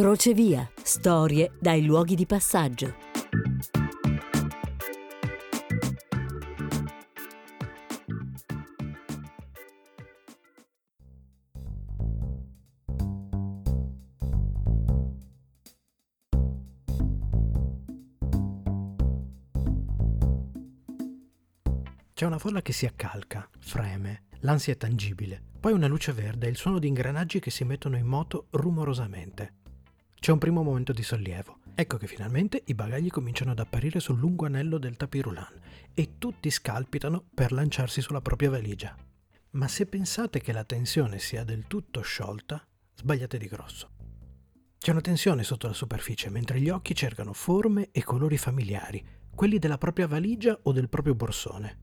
Crocevia. Storie dai luoghi di passaggio. C'è una folla che si accalca, freme, l'ansia è tangibile, poi una luce verde e il suono di ingranaggi che si mettono in moto rumorosamente. C'è un primo momento di sollievo. Ecco che finalmente i bagagli cominciano ad apparire sul lungo anello del tapirulan e tutti scalpitano per lanciarsi sulla propria valigia. Ma se pensate che la tensione sia del tutto sciolta, sbagliate di grosso. C'è una tensione sotto la superficie mentre gli occhi cercano forme e colori familiari, quelli della propria valigia o del proprio borsone.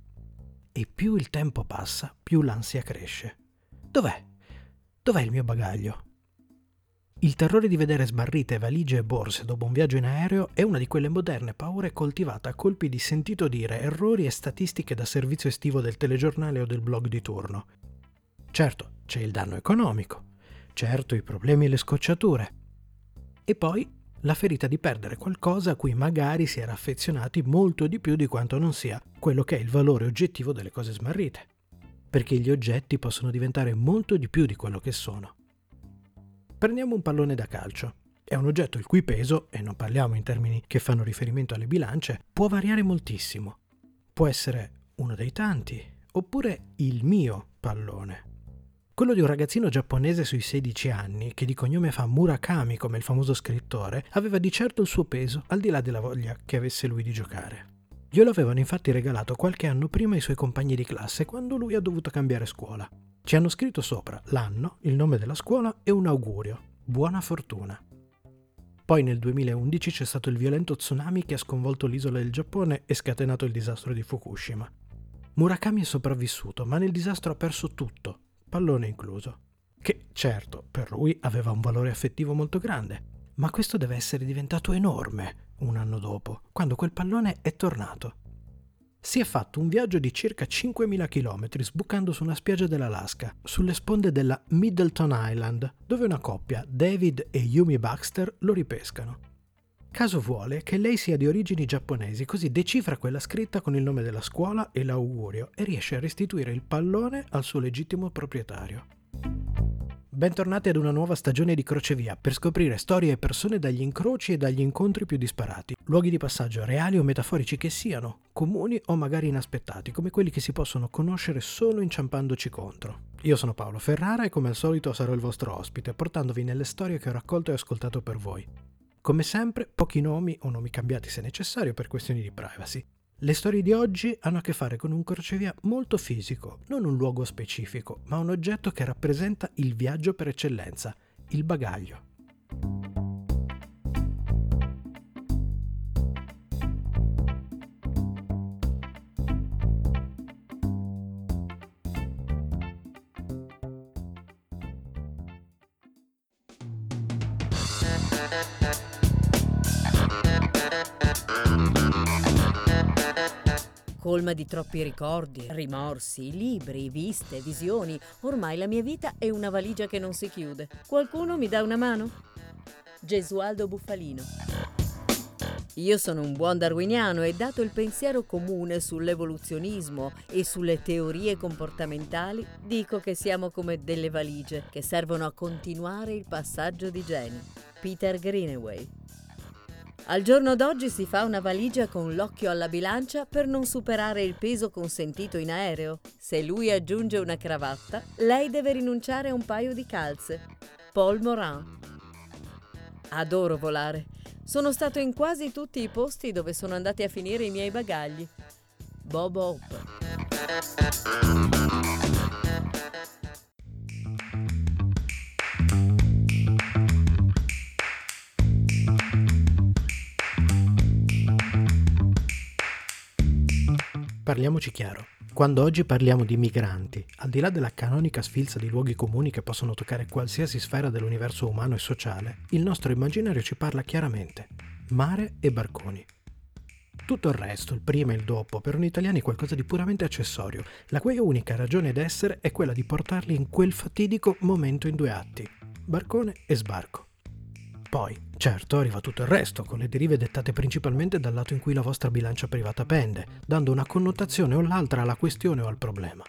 E più il tempo passa, più l'ansia cresce. Dov'è? Dov'è il mio bagaglio? Il terrore di vedere sbarrite valigie e borse dopo un viaggio in aereo è una di quelle moderne paure coltivate a colpi di sentito dire, errori e statistiche da servizio estivo del telegiornale o del blog di turno. Certo, c'è il danno economico, certo i problemi e le scocciature. E poi la ferita di perdere qualcosa a cui magari si era affezionati molto di più di quanto non sia quello che è il valore oggettivo delle cose smarrite. Perché gli oggetti possono diventare molto di più di quello che sono. Prendiamo un pallone da calcio. È un oggetto il cui peso, e non parliamo in termini che fanno riferimento alle bilance, può variare moltissimo. Può essere uno dei tanti, oppure il mio pallone. Quello di un ragazzino giapponese sui 16 anni, che di cognome fa Murakami come il famoso scrittore, aveva di certo il suo peso, al di là della voglia che avesse lui di giocare. Glielo avevano infatti regalato qualche anno prima i suoi compagni di classe, quando lui ha dovuto cambiare scuola. Ci hanno scritto sopra l'anno, il nome della scuola e un augurio. Buona fortuna. Poi nel 2011 c'è stato il violento tsunami che ha sconvolto l'isola del Giappone e scatenato il disastro di Fukushima. Murakami è sopravvissuto, ma nel disastro ha perso tutto, pallone incluso. Che certo, per lui aveva un valore affettivo molto grande, ma questo deve essere diventato enorme un anno dopo, quando quel pallone è tornato si è fatto un viaggio di circa 5.000 km sbucando su una spiaggia dell'Alaska, sulle sponde della Middleton Island, dove una coppia, David e Yumi Baxter, lo ripescano. Caso vuole che lei sia di origini giapponesi, così decifra quella scritta con il nome della scuola e l'augurio e riesce a restituire il pallone al suo legittimo proprietario. Bentornati ad una nuova stagione di Crocevia per scoprire storie e persone dagli incroci e dagli incontri più disparati, luoghi di passaggio reali o metaforici che siano, comuni o magari inaspettati, come quelli che si possono conoscere solo inciampandoci contro. Io sono Paolo Ferrara e come al solito sarò il vostro ospite, portandovi nelle storie che ho raccolto e ascoltato per voi. Come sempre, pochi nomi o nomi cambiati se necessario per questioni di privacy. Le storie di oggi hanno a che fare con un crocevia molto fisico, non un luogo specifico, ma un oggetto che rappresenta il viaggio per eccellenza, il bagaglio. Colma di troppi ricordi, rimorsi, libri, viste, visioni. Ormai la mia vita è una valigia che non si chiude. Qualcuno mi dà una mano? Gesualdo Buffalino. Io sono un buon darwiniano e dato il pensiero comune sull'evoluzionismo e sulle teorie comportamentali, dico che siamo come delle valigie che servono a continuare il passaggio di geni. Peter Greenaway. Al giorno d'oggi si fa una valigia con l'occhio alla bilancia per non superare il peso consentito in aereo. Se lui aggiunge una cravatta, lei deve rinunciare a un paio di calze. Paul Morin. Adoro volare. Sono stato in quasi tutti i posti dove sono andati a finire i miei bagagli. Bob Hope. Parliamoci chiaro. Quando oggi parliamo di migranti, al di là della canonica sfilza di luoghi comuni che possono toccare qualsiasi sfera dell'universo umano e sociale, il nostro immaginario ci parla chiaramente. Mare e barconi. Tutto il resto, il prima e il dopo, per un italiano è qualcosa di puramente accessorio, la cui unica ragione d'essere è quella di portarli in quel fatidico momento in due atti, barcone e sbarco. Poi, certo, arriva tutto il resto, con le derive dettate principalmente dal lato in cui la vostra bilancia privata pende, dando una connotazione o l'altra alla questione o al problema.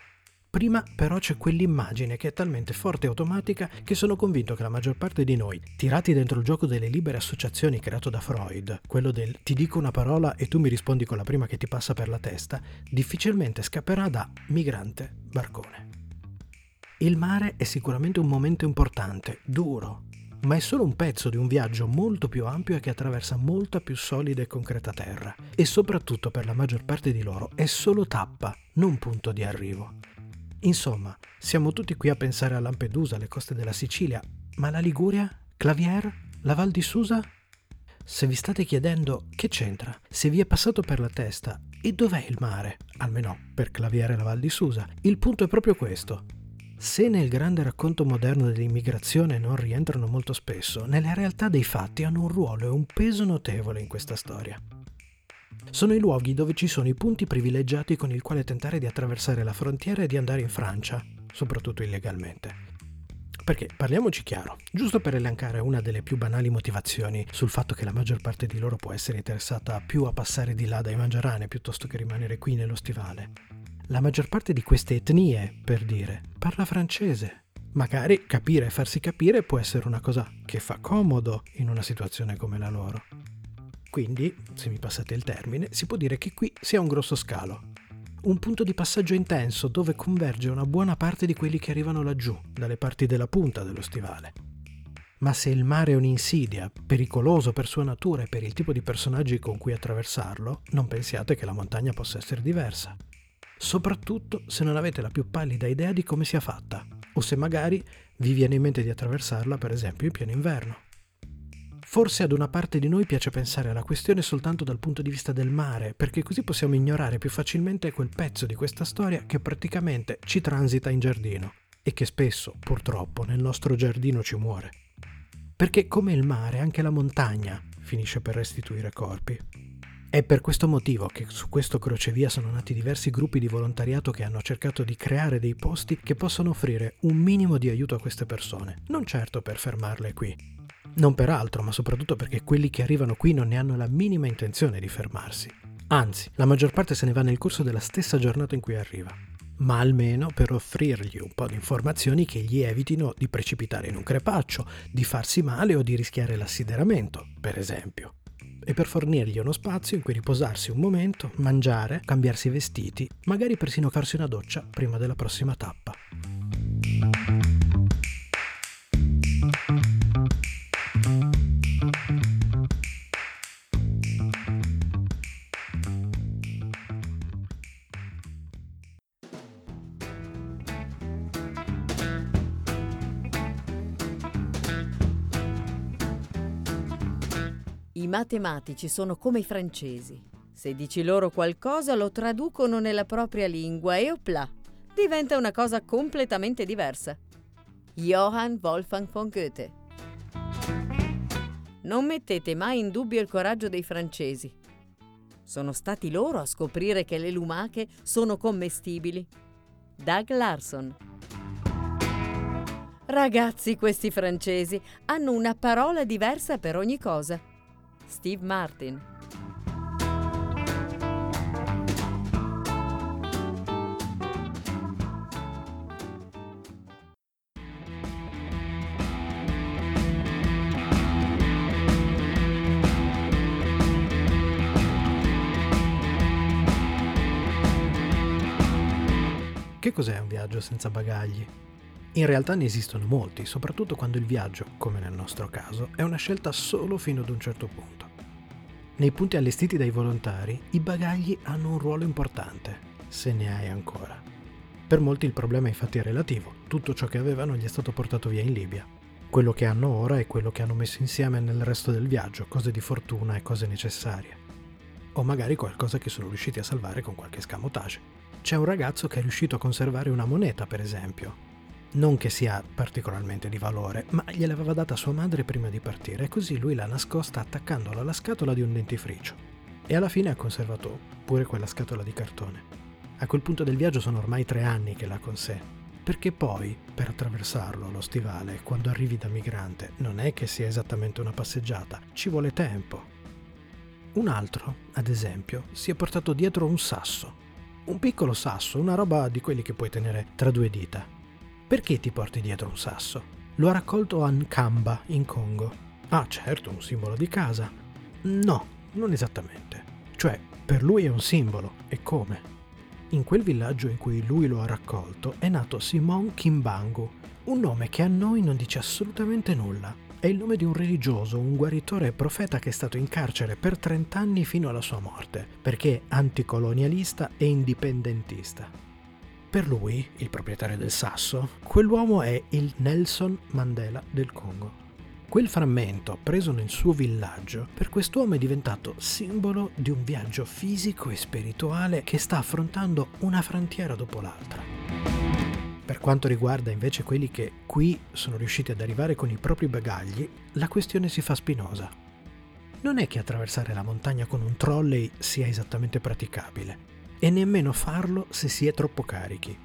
Prima però c'è quell'immagine che è talmente forte e automatica che sono convinto che la maggior parte di noi, tirati dentro il gioco delle libere associazioni creato da Freud, quello del ti dico una parola e tu mi rispondi con la prima che ti passa per la testa, difficilmente scapperà da migrante barcone. Il mare è sicuramente un momento importante, duro, ma è solo un pezzo di un viaggio molto più ampio e che attraversa molta più solida e concreta terra. E soprattutto per la maggior parte di loro è solo tappa, non punto di arrivo. Insomma, siamo tutti qui a pensare a Lampedusa, alle coste della Sicilia, ma la Liguria? Clavier? La Val di Susa? Se vi state chiedendo che c'entra, se vi è passato per la testa e dov'è il mare, almeno per Clavier e la Val di Susa, il punto è proprio questo. Se nel grande racconto moderno dell'immigrazione non rientrano molto spesso, nella realtà dei fatti hanno un ruolo e un peso notevole in questa storia. Sono i luoghi dove ci sono i punti privilegiati con il quale tentare di attraversare la frontiera e di andare in Francia, soprattutto illegalmente. Perché parliamoci chiaro, giusto per elencare una delle più banali motivazioni sul fatto che la maggior parte di loro può essere interessata più a passare di là dai mangiarane piuttosto che rimanere qui nello stivale la maggior parte di queste etnie, per dire, parla francese. Magari capire e farsi capire può essere una cosa che fa comodo in una situazione come la loro. Quindi, se mi passate il termine, si può dire che qui sia un grosso scalo. Un punto di passaggio intenso dove converge una buona parte di quelli che arrivano laggiù, dalle parti della punta dello stivale. Ma se il mare è un'insidia, pericoloso per sua natura e per il tipo di personaggi con cui attraversarlo, non pensiate che la montagna possa essere diversa soprattutto se non avete la più pallida idea di come sia fatta, o se magari vi viene in mente di attraversarla, per esempio, in pieno inverno. Forse ad una parte di noi piace pensare alla questione soltanto dal punto di vista del mare, perché così possiamo ignorare più facilmente quel pezzo di questa storia che praticamente ci transita in giardino e che spesso, purtroppo, nel nostro giardino ci muore. Perché come il mare, anche la montagna finisce per restituire corpi. È per questo motivo che su questo crocevia sono nati diversi gruppi di volontariato che hanno cercato di creare dei posti che possano offrire un minimo di aiuto a queste persone, non certo per fermarle qui. Non per altro, ma soprattutto perché quelli che arrivano qui non ne hanno la minima intenzione di fermarsi. Anzi, la maggior parte se ne va nel corso della stessa giornata in cui arriva. Ma almeno per offrirgli un po' di informazioni che gli evitino di precipitare in un crepaccio, di farsi male o di rischiare l'assideramento, per esempio e per fornirgli uno spazio in cui riposarsi un momento, mangiare, cambiarsi i vestiti, magari persino farsi una doccia prima della prossima tappa. Matematici sono come i francesi. Se dici loro qualcosa lo traducono nella propria lingua e opla, diventa una cosa completamente diversa. Johann Wolfgang von Goethe. Non mettete mai in dubbio il coraggio dei francesi. Sono stati loro a scoprire che le lumache sono commestibili. Doug Larson. Ragazzi, questi francesi hanno una parola diversa per ogni cosa. Steve Martin. Che cos'è un viaggio senza bagagli? In realtà ne esistono molti, soprattutto quando il viaggio, come nel nostro caso, è una scelta solo fino ad un certo punto. Nei punti allestiti dai volontari, i bagagli hanno un ruolo importante, se ne hai ancora. Per molti il problema infatti è relativo, tutto ciò che avevano gli è stato portato via in Libia. Quello che hanno ora è quello che hanno messo insieme nel resto del viaggio, cose di fortuna e cose necessarie. o magari qualcosa che sono riusciti a salvare con qualche scamotage. C'è un ragazzo che è riuscito a conservare una moneta, per esempio. Non che sia particolarmente di valore, ma gliel'aveva data sua madre prima di partire e così lui l'ha nascosta attaccandola alla scatola di un dentifricio. E alla fine ha conservato pure quella scatola di cartone. A quel punto del viaggio sono ormai tre anni che l'ha con sé, perché poi, per attraversarlo lo stivale, quando arrivi da migrante, non è che sia esattamente una passeggiata, ci vuole tempo. Un altro, ad esempio, si è portato dietro un sasso. Un piccolo sasso, una roba di quelli che puoi tenere tra due dita. Perché ti porti dietro un sasso? Lo ha raccolto a Nkamba, in Congo. Ah, certo, un simbolo di casa. No, non esattamente. Cioè, per lui è un simbolo, e come? In quel villaggio in cui lui lo ha raccolto è nato Simon Kimbangu, un nome che a noi non dice assolutamente nulla. È il nome di un religioso, un guaritore e profeta che è stato in carcere per 30 anni fino alla sua morte, perché anticolonialista e indipendentista. Per lui, il proprietario del sasso, quell'uomo è il Nelson Mandela del Congo. Quel frammento preso nel suo villaggio per quest'uomo è diventato simbolo di un viaggio fisico e spirituale che sta affrontando una frontiera dopo l'altra. Per quanto riguarda invece quelli che qui sono riusciti ad arrivare con i propri bagagli, la questione si fa spinosa. Non è che attraversare la montagna con un trolley sia esattamente praticabile, e nemmeno farlo se si è troppo carichi.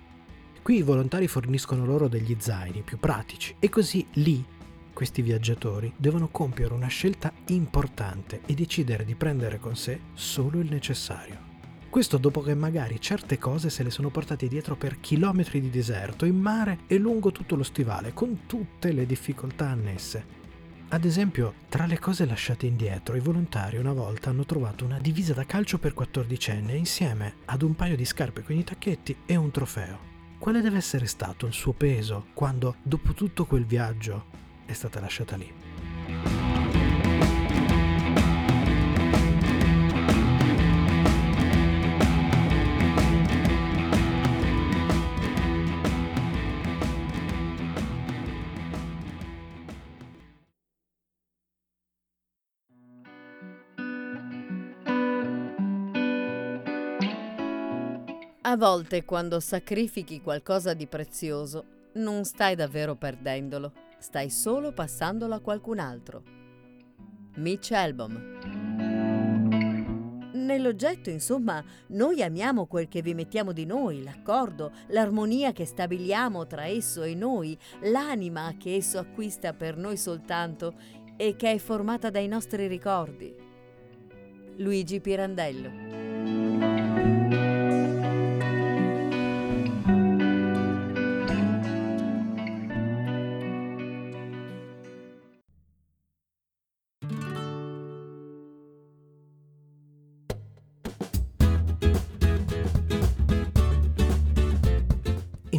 Qui i volontari forniscono loro degli zaini più pratici e così lì questi viaggiatori devono compiere una scelta importante e decidere di prendere con sé solo il necessario. Questo dopo che magari certe cose se le sono portate dietro per chilometri di deserto, in mare e lungo tutto lo stivale, con tutte le difficoltà annesse. Ad esempio, tra le cose lasciate indietro, i volontari una volta hanno trovato una divisa da calcio per 14 anni insieme ad un paio di scarpe con i tacchetti e un trofeo. Quale deve essere stato il suo peso quando, dopo tutto quel viaggio, è stata lasciata lì. A volte quando sacrifichi qualcosa di prezioso, non stai davvero perdendolo stai solo passandolo a qualcun altro. Mitch Albom. Nell'oggetto, insomma, noi amiamo quel che vi mettiamo di noi, l'accordo, l'armonia che stabiliamo tra esso e noi, l'anima che esso acquista per noi soltanto e che è formata dai nostri ricordi. Luigi Pirandello.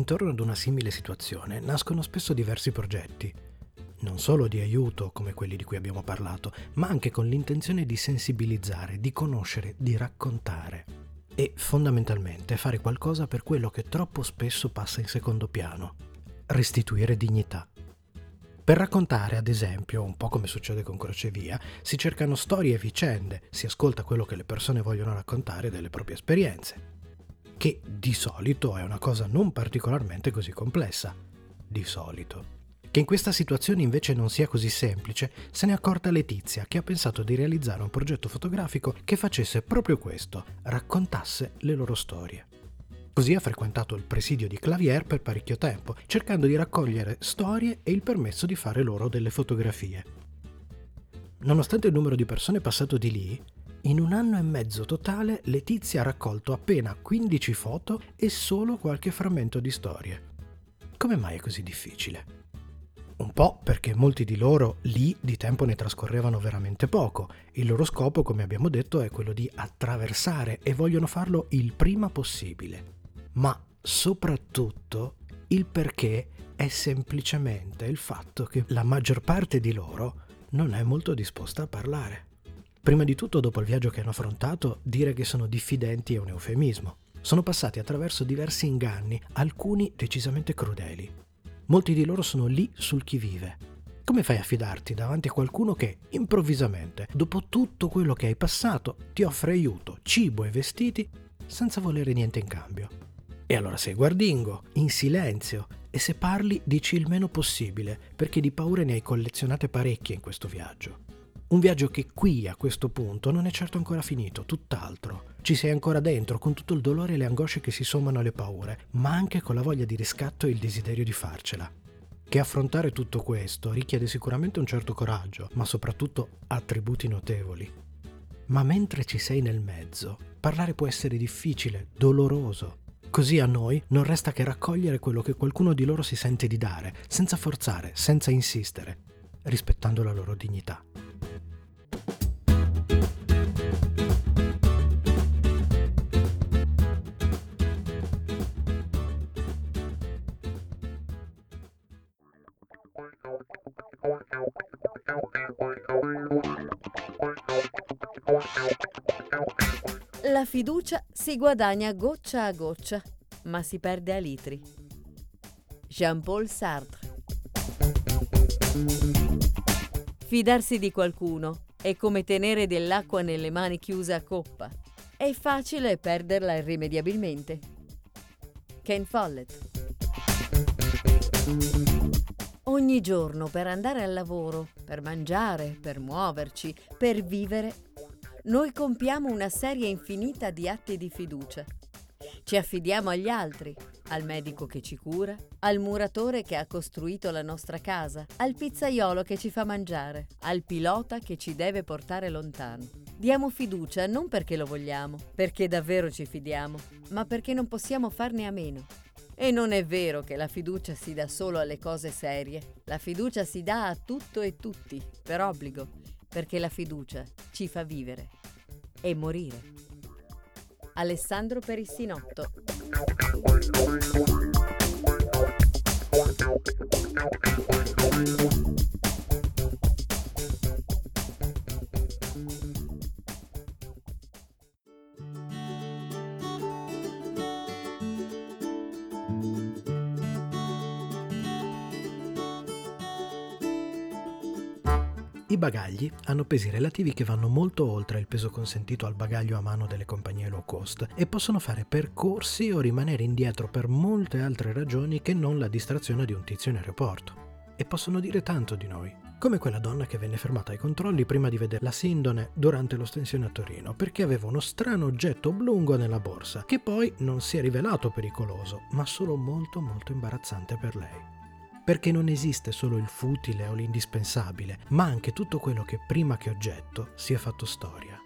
Intorno ad una simile situazione nascono spesso diversi progetti, non solo di aiuto come quelli di cui abbiamo parlato, ma anche con l'intenzione di sensibilizzare, di conoscere, di raccontare. E fondamentalmente fare qualcosa per quello che troppo spesso passa in secondo piano, restituire dignità. Per raccontare, ad esempio, un po' come succede con Crocevia, si cercano storie e vicende, si ascolta quello che le persone vogliono raccontare delle proprie esperienze che di solito è una cosa non particolarmente così complessa. Di solito. Che in questa situazione invece non sia così semplice, se ne è accorta Letizia, che ha pensato di realizzare un progetto fotografico che facesse proprio questo, raccontasse le loro storie. Così ha frequentato il presidio di Clavier per parecchio tempo, cercando di raccogliere storie e il permesso di fare loro delle fotografie. Nonostante il numero di persone passato di lì, in un anno e mezzo totale Letizia ha raccolto appena 15 foto e solo qualche frammento di storie. Come mai è così difficile? Un po' perché molti di loro lì di tempo ne trascorrevano veramente poco. Il loro scopo, come abbiamo detto, è quello di attraversare e vogliono farlo il prima possibile. Ma soprattutto il perché è semplicemente il fatto che la maggior parte di loro non è molto disposta a parlare. Prima di tutto, dopo il viaggio che hanno affrontato, dire che sono diffidenti è un eufemismo. Sono passati attraverso diversi inganni, alcuni decisamente crudeli. Molti di loro sono lì sul chi vive. Come fai a fidarti davanti a qualcuno che improvvisamente, dopo tutto quello che hai passato, ti offre aiuto, cibo e vestiti senza volere niente in cambio? E allora sei guardingo, in silenzio, e se parli dici il meno possibile, perché di paure ne hai collezionate parecchie in questo viaggio. Un viaggio che qui, a questo punto, non è certo ancora finito, tutt'altro. Ci sei ancora dentro, con tutto il dolore e le angosce che si sommano alle paure, ma anche con la voglia di riscatto e il desiderio di farcela. Che affrontare tutto questo richiede sicuramente un certo coraggio, ma soprattutto attributi notevoli. Ma mentre ci sei nel mezzo, parlare può essere difficile, doloroso, Così a noi non resta che raccogliere quello che qualcuno di loro si sente di dare, senza forzare, senza insistere, rispettando la loro dignità. Fiducia si guadagna goccia a goccia, ma si perde a litri. Jean-Paul Sartre. Fidarsi di qualcuno è come tenere dell'acqua nelle mani chiuse a coppa. È facile perderla irrimediabilmente. Ken Follett. Ogni giorno per andare al lavoro, per mangiare, per muoverci, per vivere, noi compiamo una serie infinita di atti di fiducia. Ci affidiamo agli altri, al medico che ci cura, al muratore che ha costruito la nostra casa, al pizzaiolo che ci fa mangiare, al pilota che ci deve portare lontano. Diamo fiducia non perché lo vogliamo, perché davvero ci fidiamo, ma perché non possiamo farne a meno. E non è vero che la fiducia si dà solo alle cose serie, la fiducia si dà a tutto e tutti, per obbligo, perché la fiducia ci fa vivere e morire. Alessandro Perissinotto I bagagli hanno pesi relativi che vanno molto oltre il peso consentito al bagaglio a mano delle compagnie low cost e possono fare percorsi o rimanere indietro per molte altre ragioni che non la distrazione di un tizio in aeroporto. E possono dire tanto di noi, come quella donna che venne fermata ai controlli prima di vedere la Sindone durante l'ostensione a Torino, perché aveva uno strano oggetto oblungo nella borsa, che poi non si è rivelato pericoloso, ma solo molto molto imbarazzante per lei perché non esiste solo il futile o l'indispensabile, ma anche tutto quello che prima che oggetto sia fatto storia.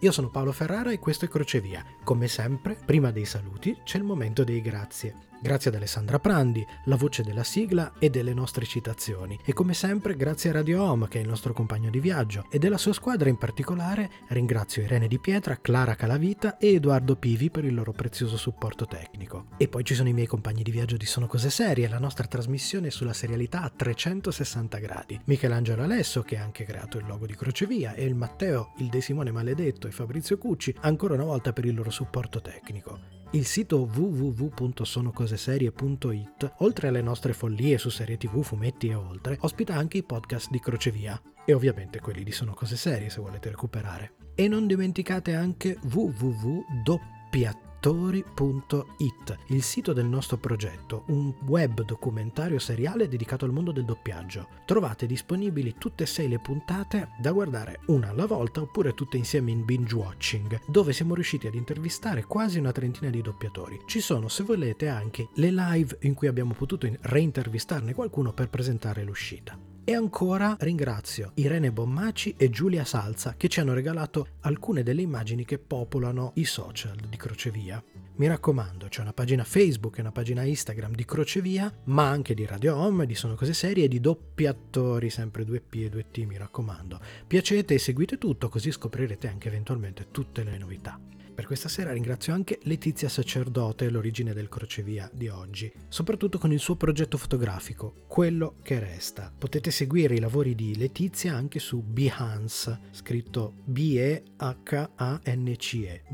Io sono Paolo Ferrara e questo è Crocevia. Come sempre, prima dei saluti c'è il momento dei grazie. Grazie ad Alessandra Prandi, la voce della sigla e delle nostre citazioni. E come sempre grazie a Radio Home, che è il nostro compagno di viaggio, e della sua squadra in particolare ringrazio Irene Di Pietra, Clara Calavita e Edoardo Pivi per il loro prezioso supporto tecnico. E poi ci sono i miei compagni di viaggio di Sono Cose Serie, la nostra trasmissione sulla serialità a 360 gradi. Michelangelo Alesso, che ha anche creato il logo di Crocevia, e il Matteo, il De Simone Maledetto e Fabrizio Cucci, ancora una volta per il loro supporto tecnico. Il sito www.sonocoseserie.it, oltre alle nostre follie su serie tv, fumetti e oltre, ospita anche i podcast di Crocevia e ovviamente quelli di Sono Cose Serie se volete recuperare. E non dimenticate anche www.doppiat doppiatori.it, il sito del nostro progetto, un web documentario seriale dedicato al mondo del doppiaggio. Trovate disponibili tutte e sei le puntate da guardare una alla volta oppure tutte insieme in binge watching, dove siamo riusciti ad intervistare quasi una trentina di doppiatori. Ci sono, se volete, anche le live in cui abbiamo potuto reintervistarne qualcuno per presentare l'uscita. E ancora ringrazio Irene Bommaci e Giulia Salza che ci hanno regalato alcune delle immagini che popolano i social di Crocevia. Mi raccomando, c'è una pagina Facebook e una pagina Instagram di Crocevia, ma anche di Radio Home, di Sono Cose Serie e di doppi attori, sempre 2P e 2T, mi raccomando. Piacete e seguite tutto, così scoprirete anche eventualmente tutte le novità. Per questa sera ringrazio anche Letizia Sacerdote, l'origine del crocevia di oggi, soprattutto con il suo progetto fotografico, Quello che resta. Potete seguire i lavori di Letizia anche su Behance, scritto B-E-H-A-N-C-E,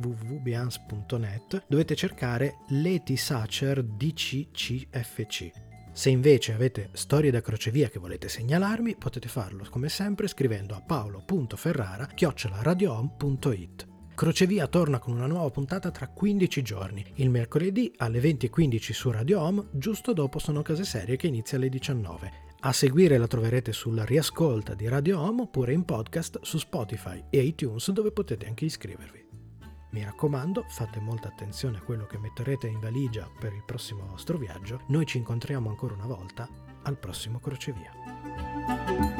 www.behance.net. Dovete cercare Leti Sacer DCCFC. Se invece avete storie da crocevia che volete segnalarmi, potete farlo come sempre scrivendo a paolo.ferrara-radiohome.it. Crocevia torna con una nuova puntata tra 15 giorni, il mercoledì alle 20.15 su Radio Home, giusto dopo Sono Case Serie che inizia alle 19. A seguire la troverete sulla riascolta di Radio Home oppure in podcast su Spotify e iTunes dove potete anche iscrivervi. Mi raccomando, fate molta attenzione a quello che metterete in valigia per il prossimo vostro viaggio. Noi ci incontriamo ancora una volta al prossimo crocevia.